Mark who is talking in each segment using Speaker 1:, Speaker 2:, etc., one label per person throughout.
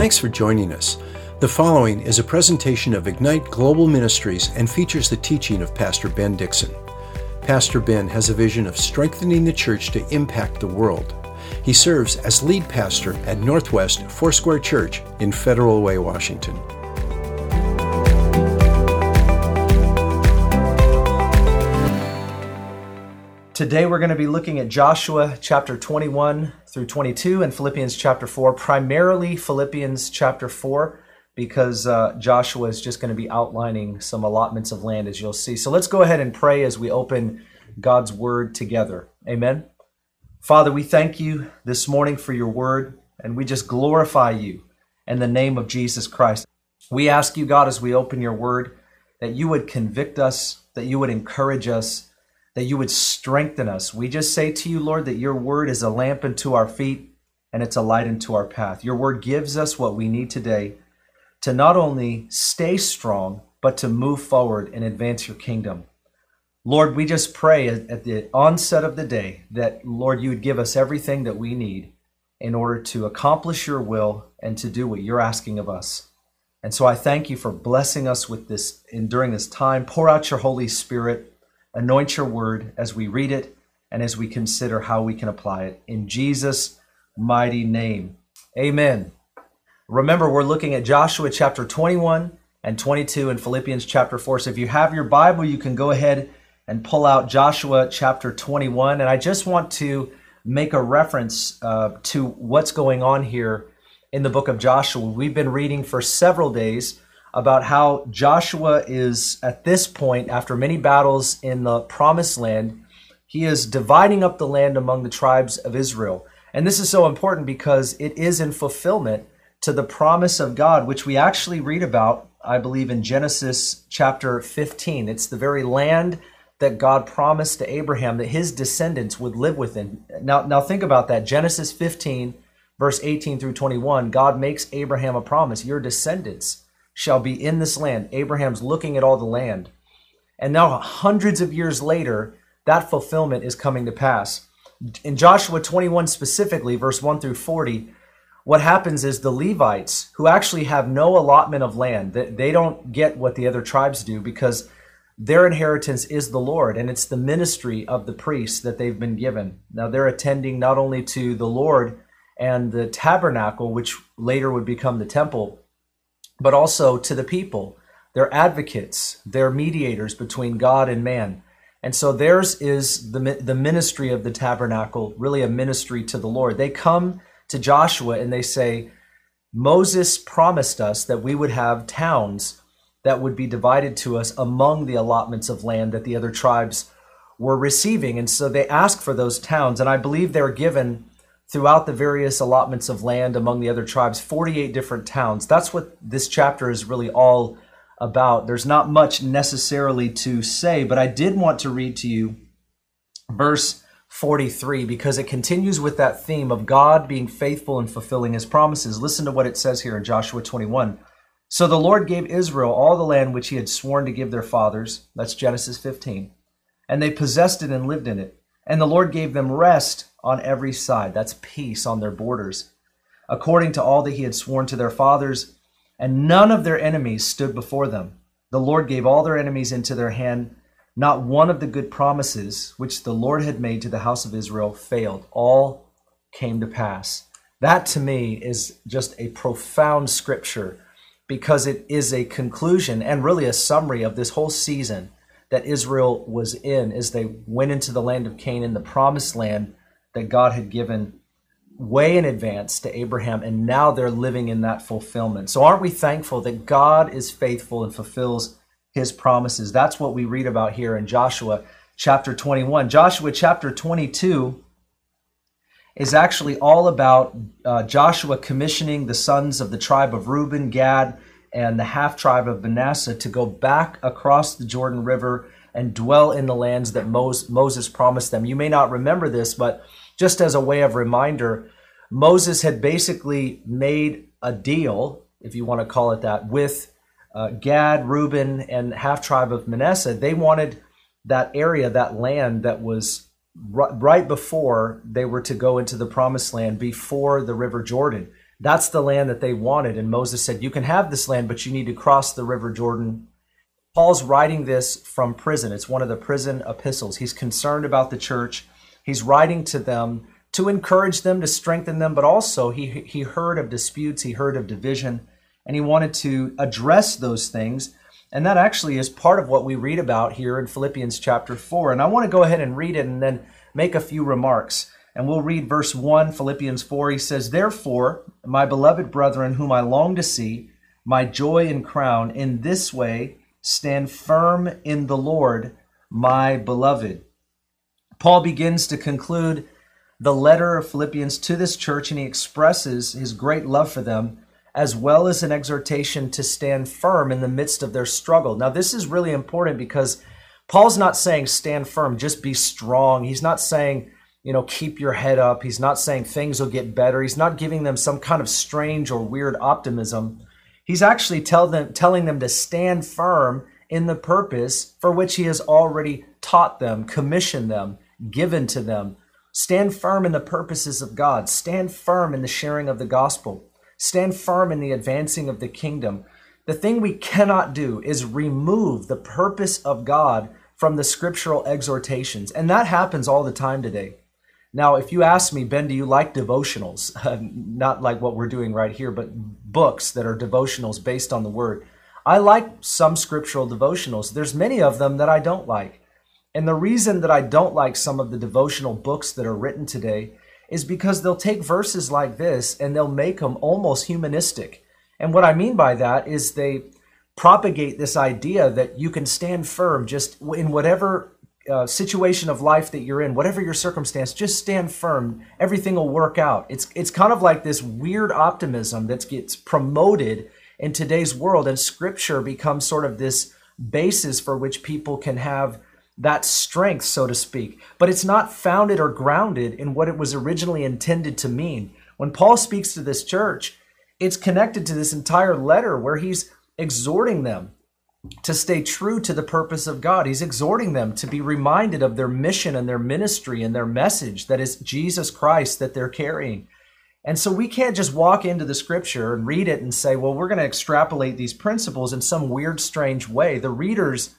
Speaker 1: Thanks for joining us. The following is a presentation of Ignite Global Ministries and features the teaching of Pastor Ben Dixon. Pastor Ben has a vision of strengthening the church to impact the world. He serves as lead pastor at Northwest Foursquare Church in Federal Way, Washington.
Speaker 2: Today we're going to be looking at Joshua chapter 21 through 22 and Philippians chapter 4, primarily Philippians chapter 4, because uh, Joshua is just going to be outlining some allotments of land as you'll see. So let's go ahead and pray as we open God's word together. Amen. Father, we thank you this morning for your word, and we just glorify you in the name of Jesus Christ. We ask you, God, as we open your word, that you would convict us, that you would encourage us that you would strengthen us. We just say to you, Lord, that your word is a lamp unto our feet and it's a light unto our path. Your word gives us what we need today to not only stay strong, but to move forward and advance your kingdom. Lord, we just pray at the onset of the day that, Lord, you would give us everything that we need in order to accomplish your will and to do what you're asking of us. And so I thank you for blessing us with this and during this time. Pour out your Holy Spirit Anoint your word as we read it and as we consider how we can apply it. In Jesus' mighty name. Amen. Remember, we're looking at Joshua chapter 21 and 22 and Philippians chapter 4. So if you have your Bible, you can go ahead and pull out Joshua chapter 21. And I just want to make a reference uh, to what's going on here in the book of Joshua. We've been reading for several days about how Joshua is at this point, after many battles in the promised land, he is dividing up the land among the tribes of Israel. And this is so important because it is in fulfillment to the promise of God, which we actually read about, I believe, in Genesis chapter 15. It's the very land that God promised to Abraham that his descendants would live within. Now, now think about that. Genesis 15, verse 18 through 21, God makes Abraham a promise. Your descendants shall be in this land. Abraham's looking at all the land. And now, hundreds of years later, that fulfillment is coming to pass. In Joshua 21 specifically, verse 1 through 40, what happens is the Levites, who actually have no allotment of land, they don't get what the other tribes do because their inheritance is the Lord, and it's the ministry of the priests that they've been given. Now they're attending not only to the Lord and the tabernacle, which later would become the temple, but also to the people. They're advocates, they're mediators between God and man. And so theirs is the, the ministry of the tabernacle, really a ministry to the Lord. They come to Joshua and they say, Moses promised us that we would have towns that would be divided to us among the allotments of land that the other tribes were receiving. And so they ask for those towns. And I believe they're given throughout the various allotments of land among the other tribes, 48 different towns. That's what this chapter is really all about. There's not much necessarily to say, but I did want to read to you verse 43 because it continues with that theme of God being faithful and fulfilling his promises. Listen to what it says here in Joshua 21. So the Lord gave Israel all the land which he had sworn to give their fathers. That's Genesis 15. And they possessed it and lived in it. And the Lord gave them rest on every side. That's peace on their borders, according to all that he had sworn to their fathers. And none of their enemies stood before them. The Lord gave all their enemies into their hand. Not one of the good promises which the Lord had made to the house of Israel failed. All came to pass. That to me is just a profound scripture because it is a conclusion and really a summary of this whole season that Israel was in as they went into the land of Canaan, the promised land that God had given way in advance to Abraham, and now they're living in that fulfillment. So, aren't we thankful that God is faithful and fulfills his promises? That's what we read about here in Joshua chapter 21. Joshua chapter 22 is actually all about uh, Joshua commissioning the sons of the tribe of Reuben, Gad, and the half tribe of Manasseh to go back across the Jordan River and dwell in the lands that Moses promised them. You may not remember this, but just as a way of reminder, Moses had basically made a deal, if you want to call it that, with uh, Gad, Reuben, and half tribe of Manasseh. They wanted that area, that land that was right before they were to go into the promised land, before the river Jordan. That's the land that they wanted. And Moses said, You can have this land, but you need to cross the river Jordan. Paul's writing this from prison. It's one of the prison epistles. He's concerned about the church. He's writing to them to encourage them, to strengthen them, but also he, he heard of disputes, he heard of division, and he wanted to address those things. And that actually is part of what we read about here in Philippians chapter 4. And I want to go ahead and read it and then make a few remarks. And we'll read verse 1, Philippians 4. He says, Therefore, my beloved brethren, whom I long to see, my joy and crown, in this way stand firm in the Lord, my beloved. Paul begins to conclude the letter of Philippians to this church, and he expresses his great love for them, as well as an exhortation to stand firm in the midst of their struggle. Now, this is really important because Paul's not saying stand firm, just be strong. He's not saying, you know, keep your head up. He's not saying things will get better. He's not giving them some kind of strange or weird optimism. He's actually tell them, telling them to stand firm in the purpose for which he has already taught them, commissioned them, given to them. Stand firm in the purposes of God. Stand firm in the sharing of the gospel. Stand firm in the advancing of the kingdom. The thing we cannot do is remove the purpose of God from the scriptural exhortations. And that happens all the time today. Now, if you ask me, Ben, do you like devotionals? Uh, not like what we're doing right here, but books that are devotionals based on the word. I like some scriptural devotionals. There's many of them that I don't like. And the reason that I don't like some of the devotional books that are written today is because they'll take verses like this and they'll make them almost humanistic. And what I mean by that is they propagate this idea that you can stand firm just in whatever uh, situation of life that you're in, whatever your circumstance, just stand firm. Everything will work out. It's it's kind of like this weird optimism that gets promoted in today's world, and Scripture becomes sort of this basis for which people can have that strength, so to speak, but it's not founded or grounded in what it was originally intended to mean. When Paul speaks to this church, it's connected to this entire letter where he's exhorting them to stay true to the purpose of God. He's exhorting them to be reminded of their mission and their ministry and their message that is Jesus Christ that they're carrying. And so we can't just walk into the scripture and read it and say, well, we're going to extrapolate these principles in some weird, strange way. The readers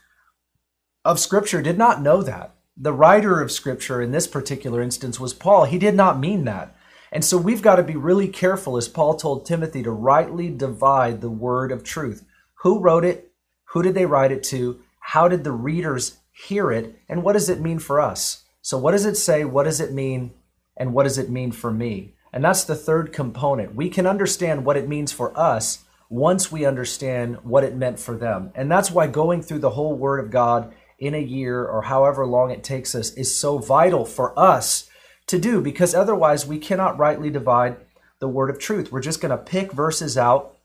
Speaker 2: of Scripture did not know that. The writer of Scripture in this particular instance was Paul. He did not mean that. And so we've got to be really careful, as Paul told Timothy, to rightly divide the word of truth. Who wrote it? Who did they write it to? How did the readers hear it? And what does it mean for us? So, what does it say? What does it mean? And what does it mean for me? And that's the third component. We can understand what it means for us once we understand what it meant for them. And that's why going through the whole Word of God in a year or however long it takes us is so vital for us to do because otherwise we cannot rightly divide the word of truth. We're just going to pick verses out.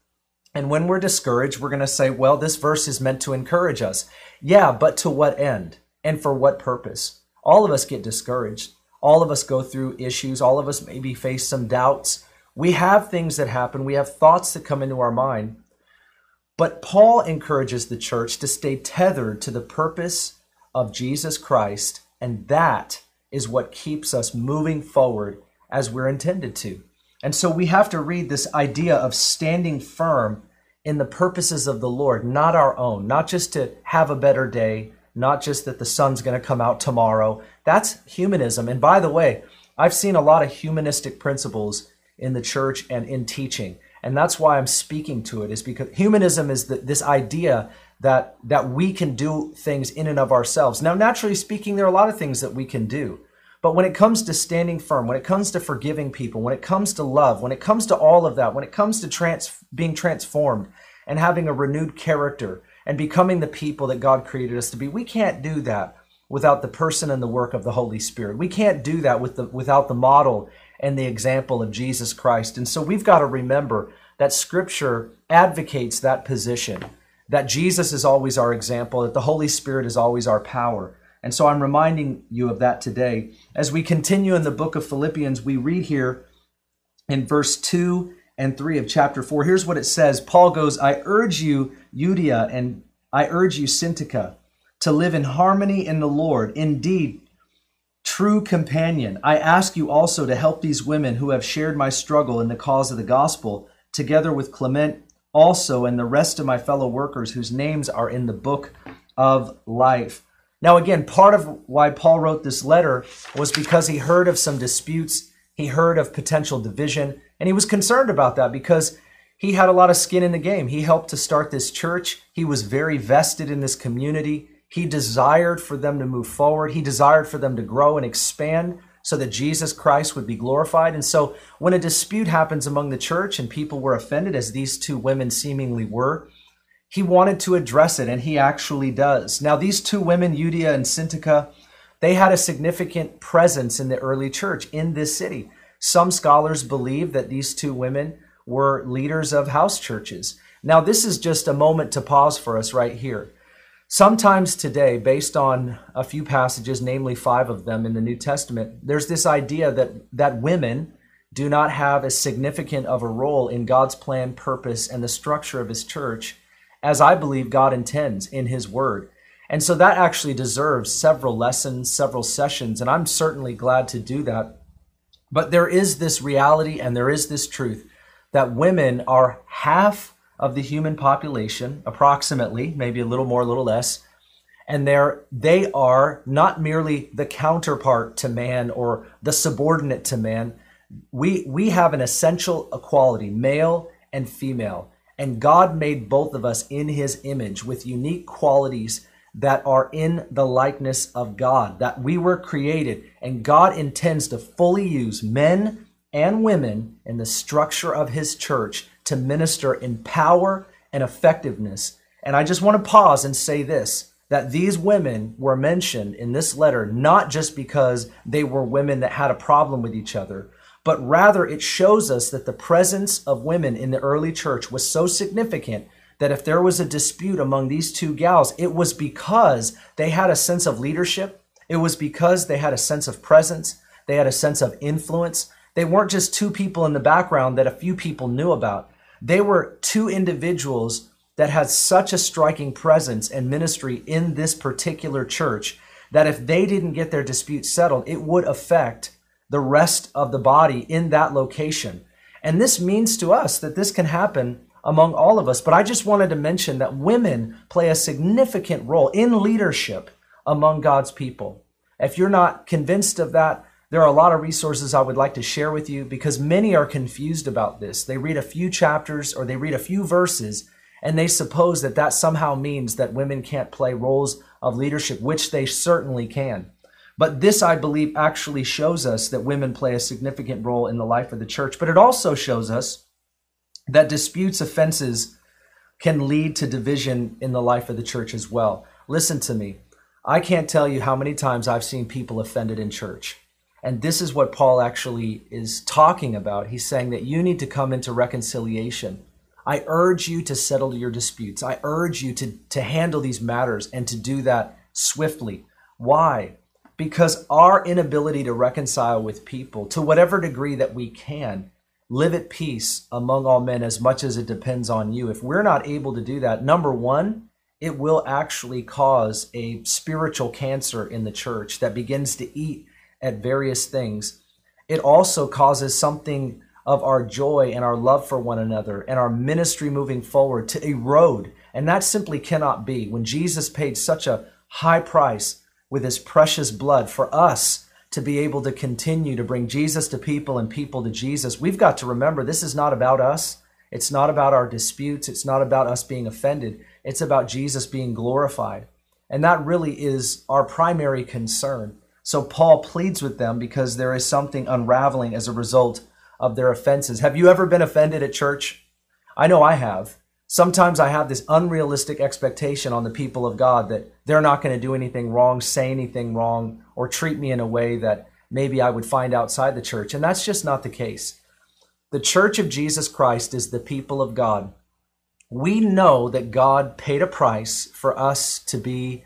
Speaker 2: And when we're discouraged, we're going to say, well, this verse is meant to encourage us. Yeah, but to what end and for what purpose? All of us get discouraged. All of us go through issues. All of us maybe face some doubts. We have things that happen. We have thoughts that come into our mind. But Paul encourages the church to stay tethered to the purpose of Jesus Christ, and that is what keeps us moving forward as we're intended to. And so we have to read this idea of standing firm in the purposes of the Lord, not our own, not just to have a better day, not just that the sun's going to come out tomorrow. That's humanism. And by the way, I've seen a lot of humanistic principles in the church and in teaching and that's why I'm speaking to it is because humanism is the, this idea that that we can do things in and of ourselves. Now, naturally speaking, there are a lot of things that we can do. But when it comes to standing firm, when it comes to forgiving people, when it comes to love, when it comes to all of that, when it comes to trans- being transformed and having a renewed character and becoming the people that God created us to be, we can't do that without the person and the work of the Holy Spirit. We can't do that with the, without the model and the example of Jesus Christ. And so we've got to remember that Scripture advocates that position, that Jesus is always our example, that the Holy Spirit is always our power. And so I'm reminding you of that today. As we continue in the book of Philippians, we read here in verse 2 and 3 of chapter 4. Here's what it says Paul goes, I urge you, Euodia, and I urge you, Syntyche, to live in harmony in the Lord. Indeed, true companion. I ask you also to help these women who have shared my struggle in the cause of the gospel, together with Clement also and the rest of my fellow workers whose names are in the book of life. Now, again, part of why Paul wrote this letter was because he heard of some disputes, he heard of potential division, and he was concerned about that because he had a lot of skin in the game. He helped to start this church, he was very vested in this community. He desired for them to move forward, he desired for them to grow and expand so that Jesus Christ would be glorified. And so, when a dispute happens among the church and people were offended, as these two women seemingly were, he wanted to address it, and he actually does. Now, these two women, Euodia and Syntyche, they had a significant presence in the early church in this city. Some scholars believe that these two women were leaders of house churches. Now, this is just a moment to pause for us right here. Sometimes today, based on a few passages, namely five of them in the New Testament, there's this idea that, that women do not have as significant of a role in God's plan, purpose, and the structure of His church as I believe God intends in His Word. And so that actually deserves several lessons, several sessions, and I'm certainly glad to do that. But there is this reality and there is this truth that women are half of the human population, approximately, maybe a little more, a little less. And they're, they are not merely the counterpart to man or the subordinate to man. We, we have an essential equality, male and female. And God made both of us in his image with unique qualities that are in the likeness of God, that we were created. And God intends to fully use men and women in the structure of his church to minister in power and effectiveness. And I just want to pause and say this that these women were mentioned in this letter not just because they were women that had a problem with each other, but rather it shows us that the presence of women in the early church was so significant that if there was a dispute among these two gals, it was because they had a sense of leadership, it was because they had a sense of presence, they had a sense of influence. They weren't just two people in the background that a few people knew about. They were two individuals that had such a striking presence and ministry in this particular church that if they didn't get their dispute settled, it would affect the rest of the body in that location. And this means to us that this can happen among all of us. But I just wanted to mention that women play a significant role in leadership among God's people. If you're not convinced of that, there are a lot of resources I would like to share with you because many are confused about this. They read a few chapters or they read a few verses and they suppose that that somehow means that women can't play roles of leadership, which they certainly can. But this, I believe, actually shows us that women play a significant role in the life of the church. But it also shows us that disputes, offenses can lead to division in the life of the church as well. Listen to me. I can't tell you how many times I've seen people offended in church. And this is what Paul actually is talking about. He's saying that you need to come into reconciliation. I urge you to settle your disputes. I urge you to, to handle these matters and to do that swiftly. Why? Because our inability to reconcile with people, to whatever degree that we can, live at peace among all men as much as it depends on you. If we're not able to do that, number one, it will actually cause a spiritual cancer in the church that begins to eat at various things, it also causes something of our joy and our love for one another and our ministry moving forward to erode. And that simply cannot be. When Jesus paid such a high price with his precious blood for us to be able to continue to bring Jesus to people and people to Jesus, we've got to remember this is not about us. It's not about our disputes. It's not about us being offended. It's about Jesus being glorified. And that really is our primary concern. So Paul pleads with them because there is something unraveling as a result of their offenses. Have you ever been offended at church? I know I have. Sometimes I have this unrealistic expectation on the people of God that they're not going to do anything wrong, say anything wrong, or treat me in a way that maybe I would find outside the church. And that's just not the case. The church of Jesus Christ is the people of God. We know that God paid a price for us to be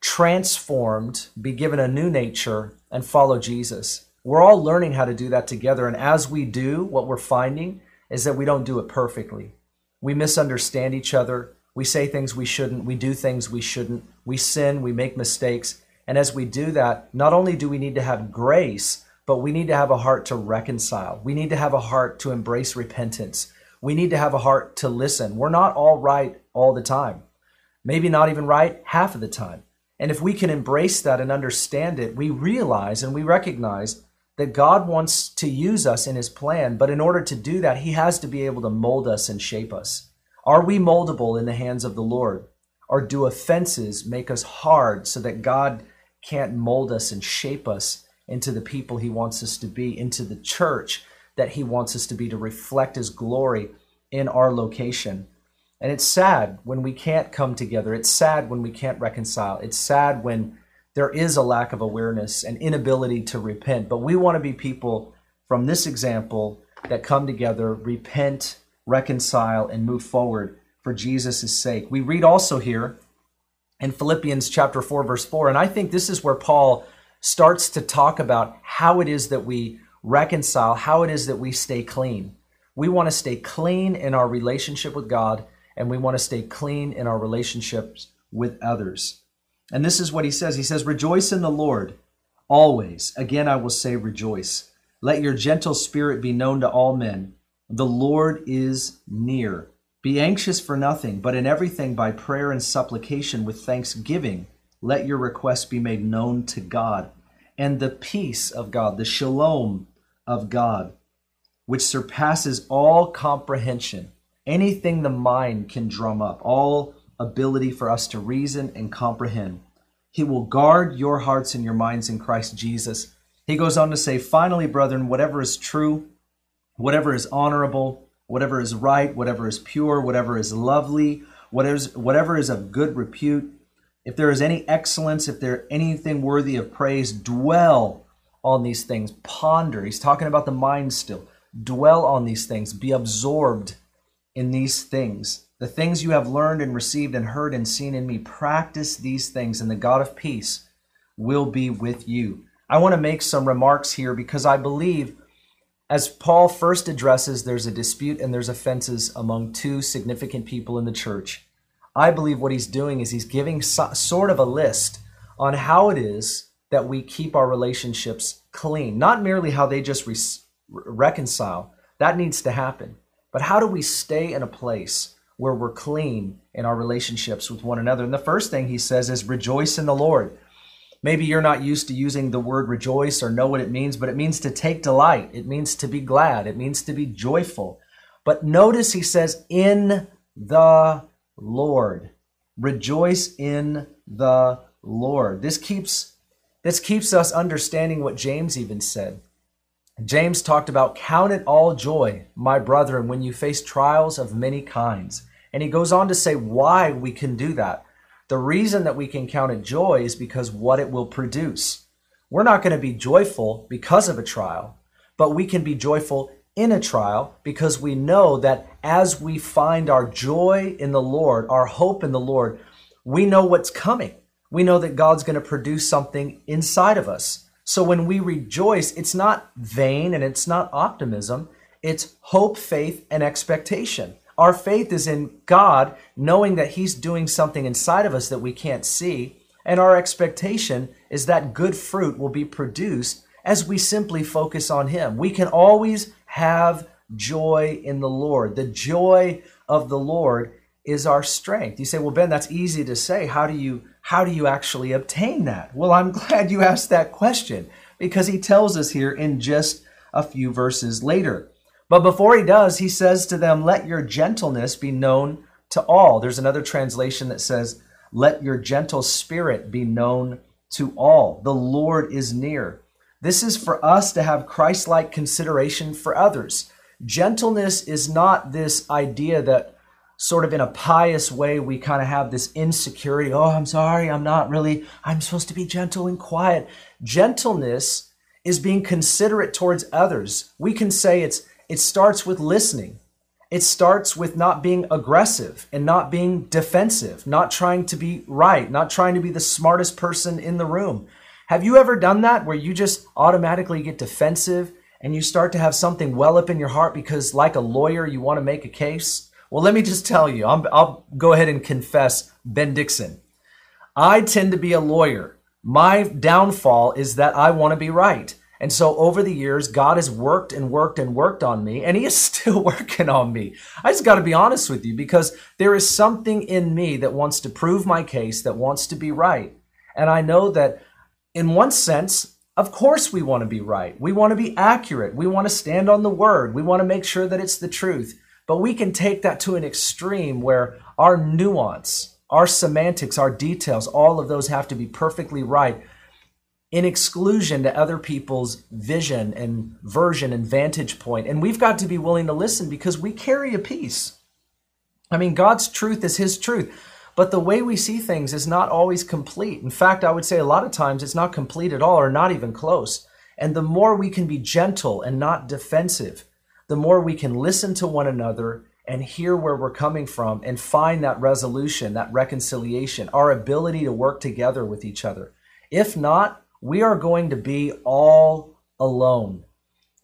Speaker 2: transformed, be given a new nature, and follow Jesus. We're all learning how to do that together. And as we do, what we're finding is that we don't do it perfectly. We misunderstand each other. We say things we shouldn't. We do things we shouldn't. We sin. We make mistakes. And as we do that, not only do we need to have grace, but we need to have a heart to reconcile. We need to have a heart to embrace repentance. We need to have a heart to listen. We're not all right all the time, maybe not even right half of the time. And if we can embrace that and understand it, we realize and we recognize that God wants to use us in his plan, but in order to do that, he has to be able to mold us and shape us. Are we moldable in the hands of the Lord? Or do offenses make us hard so that God can't mold us and shape us into the people he wants us to be, into the church that he wants us to be to reflect his glory in our location? And it's sad when we can't come together. It's sad when we can't reconcile. It's sad when there is a lack of awareness and inability to repent. But we want to be people from this example that come together, repent, reconcile, and move forward for Jesus' sake. We read also here in Philippians chapter 4, verse 4, and I think this is where Paul starts to talk about how it is that we reconcile, how it is that we stay clean. We want to stay clean in our relationship with God and we want to stay clean in our relationships with others. And this is what he says He says, Rejoice in the Lord always. Again, I will say, Rejoice. Let your gentle spirit be known to all men. The Lord is near. Be anxious for nothing, but in everything by prayer and supplication with thanksgiving, let your requests be made known to God. And the peace of God, the shalom of God, which surpasses all comprehension, anything the mind can drum up, all ability for us to reason and comprehend. He will guard your hearts and your minds in Christ Jesus. He goes on to say, finally, brethren, whatever is true, whatever is honorable, whatever is right, whatever is pure, whatever is lovely, whatever is, whatever is of good repute, if there is any excellence, if there anything worthy of praise, dwell on these things. Ponder. He's talking about the mind still. Dwell on these things. Be absorbed in these things. The things you have learned and received and heard and seen in me, practice these things, and the God of peace will be with you. I want to make some remarks here because I believe, as Paul first addresses, there's a dispute and there's offenses among two significant people in the church. I believe what he's doing is he's giving so, sort of a list on how it is that we keep our relationships clean, not merely how they just re- reconcile. That needs to happen. But how do we stay in a place where we're clean in our relationships with one another? And the first thing he says is rejoice in the Lord. Maybe you're not used to using the word rejoice or know what it means, but it means to take delight. It means to be glad. It means to be joyful. But notice he says, in the Lord. Rejoice in the Lord. This keeps this keeps us understanding what James even said. James talked about count it all joy, my brethren, when you face trials of many kinds. And he goes on to say why we can do that. The reason that we can count it joy is because what it will produce. We're not going to be joyful because of a trial, but we can be joyful in a trial because we know that as we find our joy in the Lord, our hope in the Lord, we know what's coming. We know that God's going to produce something inside of us. So when we rejoice, it's not vain and it's not optimism, it's hope, faith, and expectation. Our faith is in God, knowing that He's doing something inside of us that we can't see. And our expectation is that good fruit will be produced as we simply focus on Him. We can always have joy in the Lord. The joy of the Lord is our strength. You say, "Well, Ben, that's easy to say. How do you how do you actually obtain that?" Well, I'm glad you asked that question because he tells us here in just a few verses later. But before he does, he says to them, "Let your gentleness be known to all." There's another translation that says, "Let your gentle spirit be known to all. The Lord is near." This is for us to have Christ-like consideration for others. Gentleness is not this idea that sort of in a pious way, we kind of have this insecurity. Oh, I'm sorry, I'm not really, I'm supposed to be gentle and quiet. Gentleness is being considerate towards others. We can say it's it starts with listening. It starts with not being aggressive and not being defensive, not trying to be right, not trying to be the smartest person in the room. Have you ever done that where you just automatically get defensive and you start to have something well up in your heart because, like a lawyer, you want to make a case? Well, let me just tell you, i will go ahead and confess Ben Dixon. I tend to be a lawyer My downfall is that I want to be right. And so over the years, God has worked and worked and worked on me, and He is still working on me. I just got to be honest with you because there is something in me that wants to prove my case, that wants to be right. And I know that in one sense, of course, we want to be right. We want to be accurate. We want to stand on the word. We want to make sure that it's the truth. But we can take that to an extreme where our nuance, our semantics, our details, all of those have to be perfectly right in exclusion to other people's vision and version and vantage point. And we've got to be willing to listen because we carry a piece. I mean, God's truth is His truth, but the way we see things is not always complete. In fact, I would say a lot of times it's not complete at all or not even close. And the more we can be gentle and not defensive, the more we can listen to one another and hear where we're coming from and find that resolution, that reconciliation, our ability to work together with each other. If not, we are going to be all alone.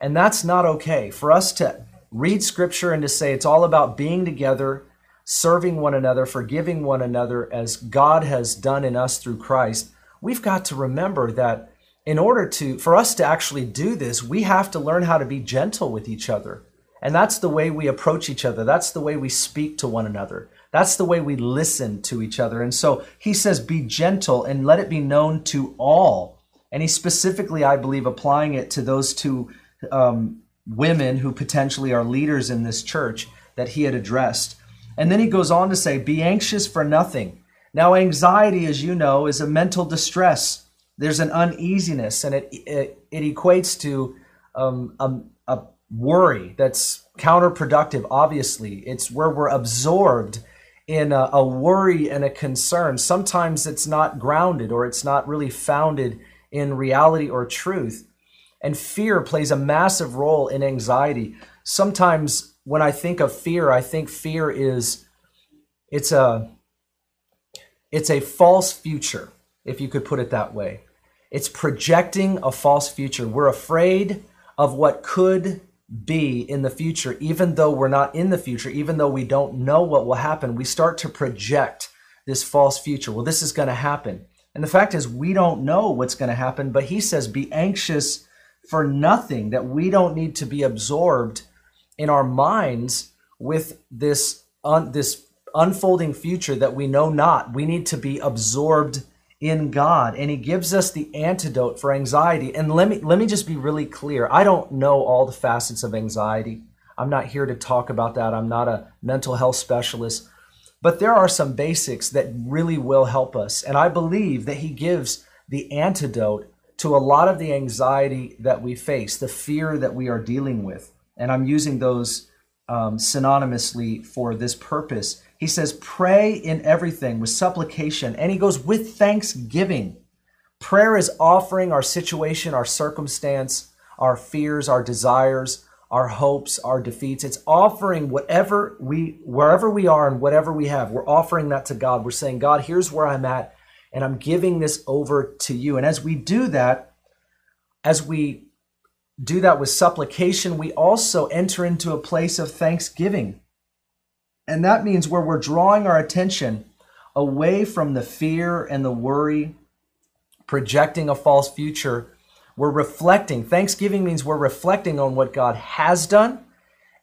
Speaker 2: And that's not okay. For us to read scripture and to say it's all about being together, serving one another, forgiving one another as God has done in us through Christ, we've got to remember that in order to for us to actually do this, we have to learn how to be gentle with each other. And that's the way we approach each other. That's the way we speak to one another. That's the way we listen to each other. And so he says, Be gentle and let it be known to all and he's specifically, I believe, applying it to those two um, women who potentially are leaders in this church that he had addressed. And then he goes on to say, Be anxious for nothing. Now, anxiety, as you know, is a mental distress. There's an uneasiness, and it, it, it equates to um, a, a worry that's counterproductive, obviously. It's where we're absorbed in a, a worry and a concern. Sometimes it's not grounded or it's not really founded in reality or truth. And fear plays a massive role in anxiety. Sometimes when I think of fear, I think fear is it's a it's a false future, if you could put it that way. It's projecting a false future. We're afraid of what could be in the future, even though we're not in the future, even though we don't know what will happen. We start to project this false future. Well, this is going to happen. And the fact is, we don't know what's going to happen, but he says, be anxious for nothing, that we don't need to be absorbed in our minds with this, un- this unfolding future that we know not. We need to be absorbed in God. And he gives us the antidote for anxiety. And let me, let me just be really clear I don't know all the facets of anxiety. I'm not here to talk about that. I'm not a mental health specialist. But there are some basics that really will help us. And I believe that he gives the antidote to a lot of the anxiety that we face, the fear that we are dealing with. And I'm using those um, synonymously for this purpose. He says, Pray in everything with supplication. And he goes, with thanksgiving. Prayer is offering our situation, our circumstance, our fears, our desires, our hopes, our defeats. It's offering whatever we, wherever we are and whatever we have, we're offering that to God. We're saying, God, here's where I'm at, and I'm giving this over to you. And as we do that, as we do that with supplication, we also enter into a place of thanksgiving. And that means where we're drawing our attention away from the fear and the worry, projecting a false future we're reflecting. Thanksgiving means we're reflecting on what God has done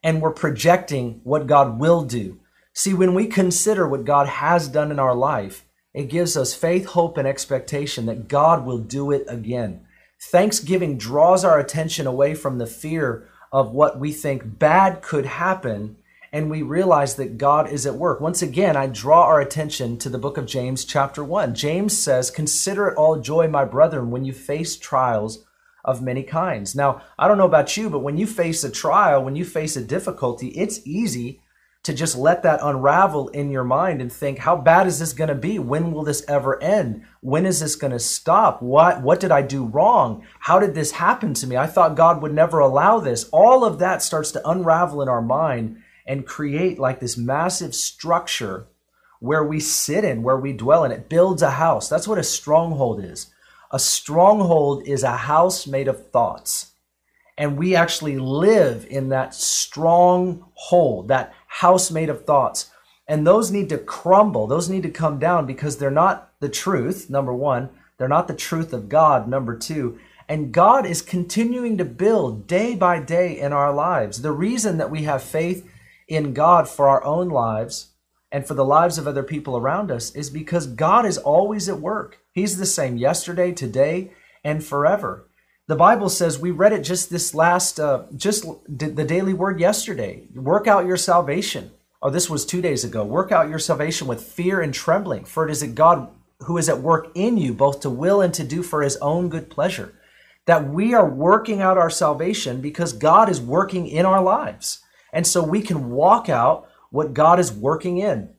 Speaker 2: and we're projecting what God will do. See, when we consider what God has done in our life, it gives us faith, hope, and expectation that God will do it again. Thanksgiving draws our attention away from the fear of what we think bad could happen, and we realize that God is at work. Once again, I draw our attention to the book of James, chapter 1. James says, Consider it all joy, my brethren, when you face trials of many kinds. Now, I don't know about you, but when you face a trial, when you face a difficulty, it's easy to just let that unravel in your mind and think, how bad is this going to be? When will this ever end? When is this going to stop? What, what did I do wrong? How did this happen to me? I thought God would never allow this. All of that starts to unravel in our mind and create like this massive structure where we sit in, where we dwell in. It builds a house. That's what a stronghold is. A stronghold is a house made of thoughts. And we actually live in that stronghold, that house made of thoughts. And those need to crumble, those need to come down because they're not the truth, number one. They're not the truth of God, number two. And God is continuing to build day by day in our lives. The reason that we have faith in God for our own lives and for the lives of other people around us is because God is always at work. He's the same yesterday, today, and forever. The Bible says we read it just this last, uh, just the daily word yesterday. Work out your salvation. Oh, this was two days ago. Work out your salvation with fear and trembling, for it is God who is at work in you, both to will and to do for his own good pleasure. That we are working out our salvation because God is working in our lives. And so we can walk out what God is working in.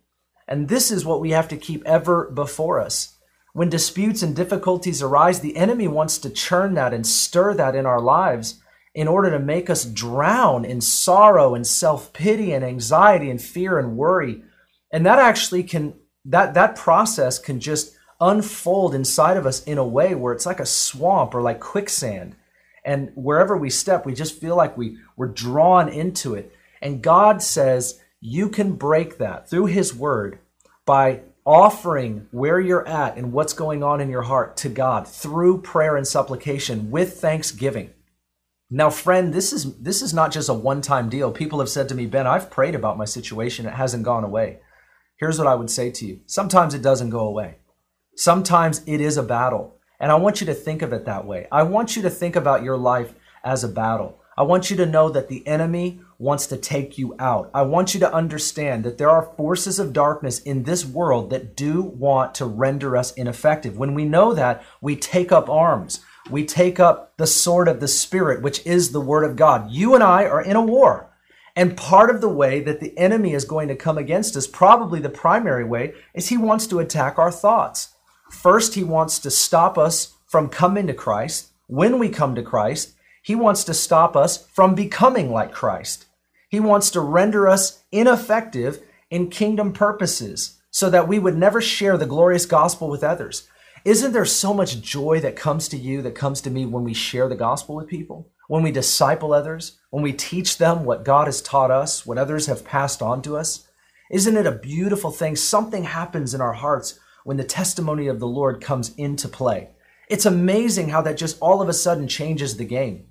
Speaker 2: And this is what we have to keep ever before us. When disputes and difficulties arise, the enemy wants to churn that and stir that in our lives in order to make us drown in sorrow and self-pity and anxiety and fear and worry. And that actually can that that process can just unfold inside of us in a way where it's like a swamp or like quicksand. And wherever we step, we just feel like we, we're drawn into it. And God says you can break that through His Word by offering where you're at and what's going on in your heart to God through prayer and supplication with thanksgiving. Now, friend, this is this is not just a one-time deal. People have said to me, Ben, I've prayed about my situation, it hasn't gone away. Here's what I would say to you. Sometimes it doesn't go away. Sometimes it is a battle. And I want you to think of it that way. I want you to think about your life as a battle. I want you to know that the enemy wants to take you out. I want you to understand that there are forces of darkness in this world that do want to render us ineffective. When we know that, we take up arms. We take up the sword of the Spirit, which is the Word of God. You and I are in a war. And part of the way that the enemy is going to come against us, probably the primary way, is he wants to attack our thoughts. First, he wants to stop us from coming to Christ. When we come to Christ, he wants to stop us from becoming like Christ. He wants to render us ineffective in kingdom purposes so that we would never share the glorious gospel with others. Isn't there so much joy that comes to you, that comes to me when we share the gospel with people? When we disciple others? When we teach them what God has taught us, what others have passed on to us? Isn't it a beautiful thing? Something happens in our hearts when the testimony of the Lord comes into play. It's amazing how that just all of a sudden changes the game.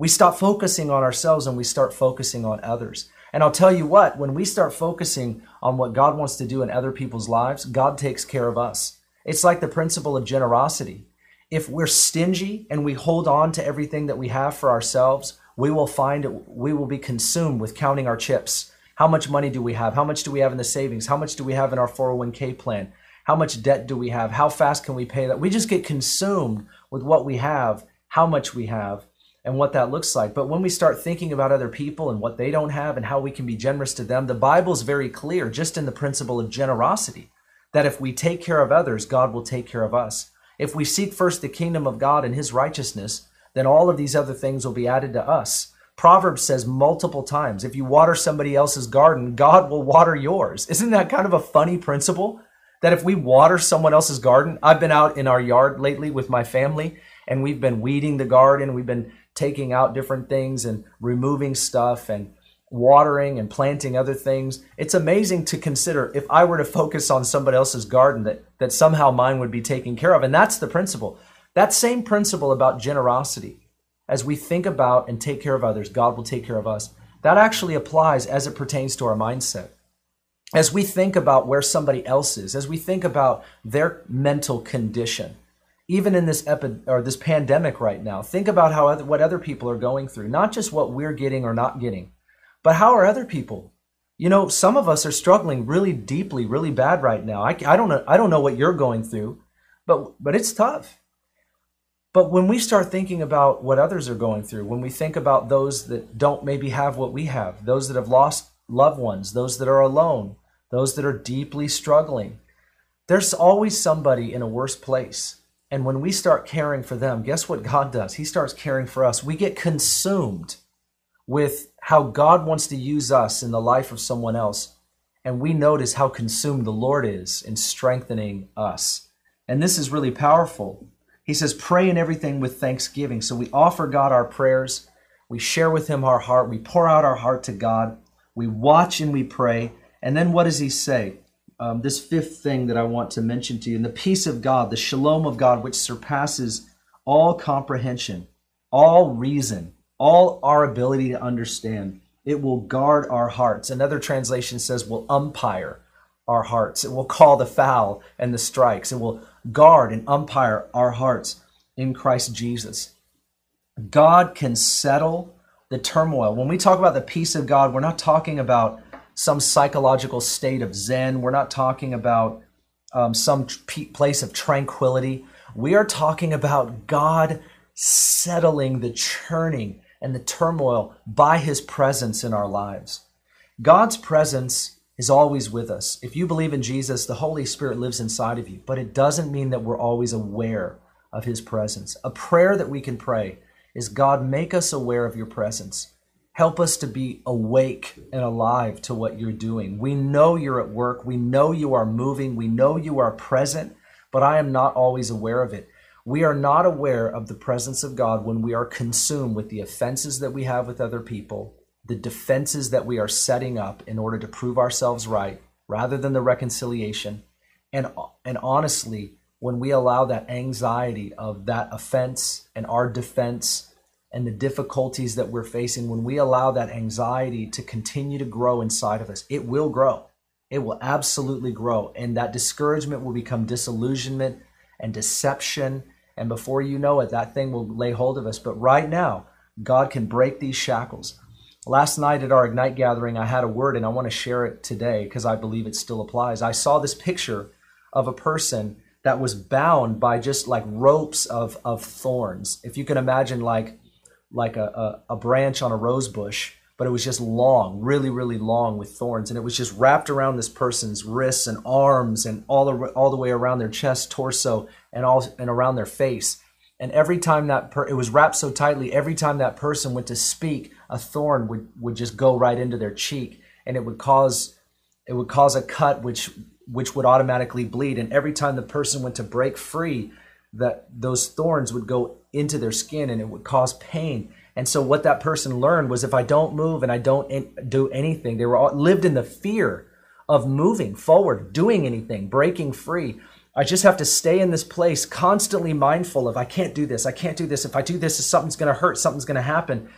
Speaker 2: We stop focusing on ourselves and we start focusing on others. And I'll tell you what, when we start focusing on what God wants to do in other people's lives, God takes care of us. It's like the principle of generosity. If we're stingy and we hold on to everything that we have for ourselves, we will find we will be consumed with counting our chips. How much money do we have? How much do we have in the savings? How much do we have in our 401k plan? How much debt do we have? How fast can we pay that? We just get consumed with what we have, how much we have, and what that looks like. But when we start thinking about other people and what they don't have and how we can be generous to them, the Bible is very clear just in the principle of generosity that if we take care of others, God will take care of us. If we seek first the kingdom of God and his righteousness, then all of these other things will be added to us. Proverbs says multiple times if you water somebody else's garden, God will water yours. Isn't that kind of a funny principle? that if we water someone else's garden, I've been out in our yard lately with my family and we've been weeding the garden, we've been taking out different things and removing stuff and watering and planting other things. It's amazing to consider if I were to focus on somebody else's garden that that somehow mine would be taken care of. And that's the principle. That same principle about generosity. As we think about and take care of others, God will take care of us. That actually applies as it pertains to our mindset as we think about where somebody else is, as we think about their mental condition, even in this epi- or this pandemic right now, think about how other, what other people are going through, not just what we're getting or not getting, but how are other people? You know, some of us are struggling really deeply, really bad right now. I, I don't know. I don't know what you're going through, but but it's tough. But when we start thinking about what others are going through, when we think about those that don't maybe have what we have, those that have lost loved ones, those that are alone, those that are deeply struggling. There's always somebody in a worse place. And when we start caring for them, guess what God does? He starts caring for us. We get consumed with how God wants to use us in the life of someone else. And we notice how consumed the Lord is in strengthening us. And this is really powerful. He says, Pray in everything with thanksgiving. So we offer God our prayers. We share with Him our heart. We pour out our heart to God. We watch and we pray. And then what does he say? Um, this fifth thing that I want to mention to you, and the peace of God, the shalom of God, which surpasses all comprehension, all reason, all our ability to understand. It will guard our hearts. Another translation says, will umpire our hearts. It will call the foul and the strikes. It will guard and umpire our hearts in Christ Jesus. God can settle the turmoil. When we talk about the peace of God, we're not talking about some psychological state of Zen. We're not talking about um, some place of tranquility. We are talking about God settling the churning and the turmoil by his presence in our lives. God's presence is always with us. If you believe in Jesus, the Holy Spirit lives inside of you, but it doesn't mean that we're always aware of his presence. A prayer that we can pray is God, make us aware of your presence. Help us to be awake and alive to what you're doing. We know you're at work. We know you are moving. We know you are present, but I am not always aware of it. We are not aware of the presence of God when we are consumed with the offenses that we have with other people, the defenses that we are setting up in order to prove ourselves right, rather than the reconciliation. And, and honestly, when we allow that anxiety of that offense and our defense and the difficulties that we're facing, when we allow that anxiety to continue to grow inside of us, it will grow. It will absolutely grow. And that discouragement will become disillusionment and deception. And before you know it, that thing will lay hold of us. But right now, God can break these shackles. Last night at our Ignite gathering, I had a word and I want to share it today because I believe it still applies. I saw this picture of a person that was bound by just like ropes of, of thorns. If you can imagine, like, like a, a, a branch on a rose bush, but it was just long, really, really long with thorns, and it was just wrapped around this person's wrists and arms and all the all the way around their chest, torso, and all and around their face. And every time that per, it was wrapped so tightly, every time that person went to speak, a thorn would would just go right into their cheek, and it would cause it would cause a cut, which which would automatically bleed. And every time the person went to break free, that those thorns would go into their skin, and it would cause pain. And so what that person learned was if I don't move and I don't do anything, they were all, lived in the fear of moving forward, doing anything, breaking free. I just have to stay in this place, constantly mindful of I can't do this, I can't do this. If I do this, something's going to hurt, something's going to happen.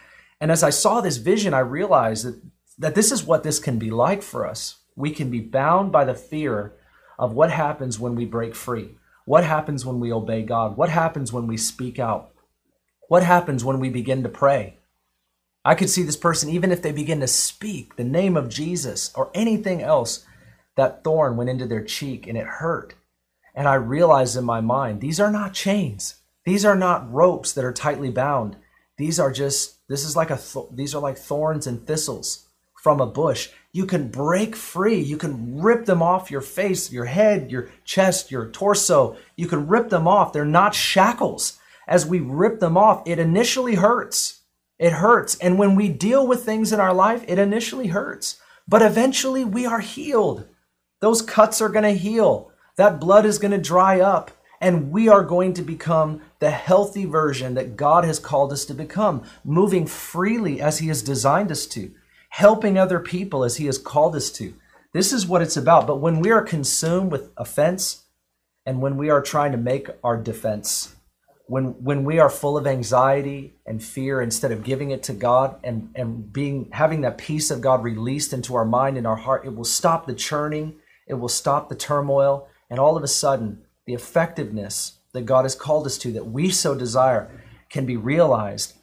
Speaker 2: And as I saw this vision, I realized that, that this is what this can be like for us. We can be bound by the fear of what happens when we break free. What happens when we obey God? What happens when we speak out? What happens when we begin to pray? I could see this person, even if they begin to speak the name of Jesus or anything else, that thorn went into their cheek and it hurt. And I realized in my mind, these are not chains. These are not ropes that are tightly bound. These are just, this is like a, th- these are like thorns and thistles from a bush. You can break free. You can rip them off your face, your head, your chest, your torso. You can rip them off. They're not shackles as we rip them off, it initially hurts. It hurts. And when we deal with things in our life, it initially hurts. But eventually we are healed. Those cuts are going to heal. That blood is going to dry up. And we are going to become the healthy version that God has called us to become, moving freely as He has designed us to, helping other people as He has called us to. This is what it's about. But when we are consumed with offense and when we are trying to make our defense, when when we are full of anxiety and fear instead of giving it to God and and being having that peace of God released into our mind and our heart it will stop the churning it will stop the turmoil and all of a sudden the effectiveness that God has called us to that we so desire can be realized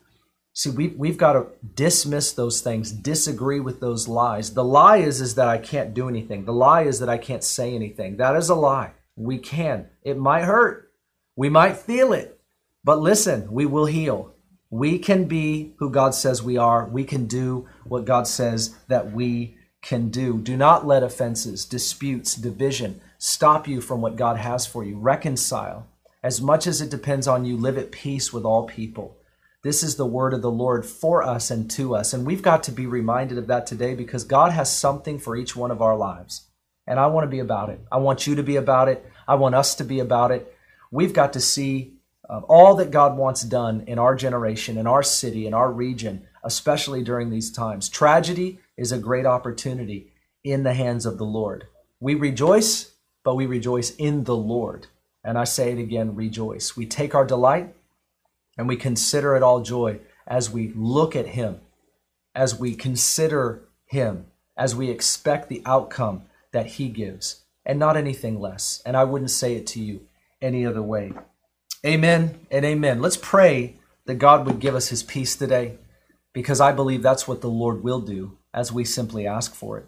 Speaker 2: see we've, we've got to dismiss those things disagree with those lies the lie is is that I can't do anything the lie is that I can't say anything that is a lie we can it might hurt we might feel it but listen, we will heal. We can be who God says we are. We can do what God says that we can do. Do not let offenses, disputes, division stop you from what God has for you. Reconcile. As much as it depends on you, live at peace with all people. This is the word of the Lord for us and to us. And we've got to be reminded of that today because God has something for each one of our lives. And I want to be about it. I want you to be about it. I want us to be about it. We've got to see of all that God wants done in our generation, in our city, in our region, especially during these times. Tragedy is a great opportunity in the hands of the Lord. We rejoice, but we rejoice in the Lord. And I say it again rejoice. We take our delight and we consider it all joy as we look at Him, as we consider Him, as we expect the outcome that He gives, and not anything less. And I wouldn't say it to you any other way. Amen and amen. Let's pray that God would give us His peace today because I believe that's what the Lord will do as we simply ask for it.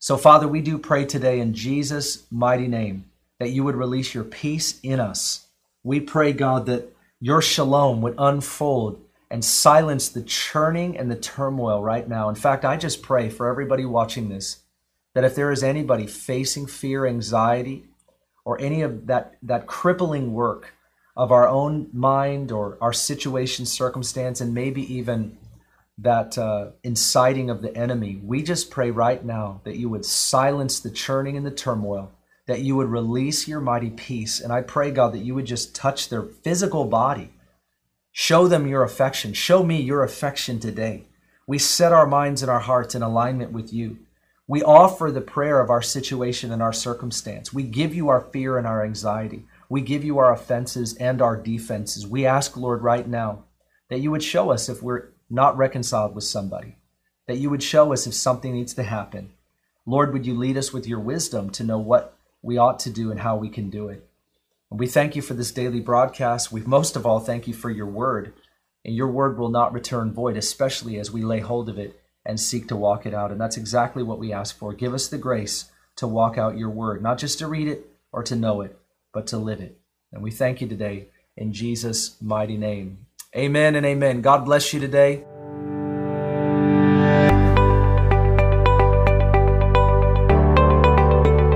Speaker 2: So, Father, we do pray today in Jesus' mighty name that you would release your peace in us. We pray, God, that your shalom would unfold and silence the churning and the turmoil right now. In fact, I just pray for everybody watching this that if there is anybody facing fear, anxiety, or any of that, that crippling work of our own mind or our situation, circumstance, and maybe even that uh, inciting of the enemy, we just pray right now that you would silence the churning and the turmoil, that you would release your mighty peace. And I pray, God, that you would just touch their physical body. Show them your affection. Show me your affection today. We set our minds and our hearts in alignment with you. We offer the prayer of our situation and our circumstance. We give you our fear and our anxiety. We give you our offenses and our defenses. We ask, Lord, right now that you would show us if we're not reconciled with somebody, that you would show us if something needs to happen. Lord, would you lead us with your wisdom to know what we ought to do and how we can do it? And we thank you for this daily broadcast. We most of all thank you for your word. And your word will not return void, especially as we lay hold of it and seek to walk it out. And that's exactly what we ask for. Give us the grace to walk out your word, not just to read it or to know it, but to live it. And we thank you today in Jesus' mighty name. Amen and amen. God bless you today.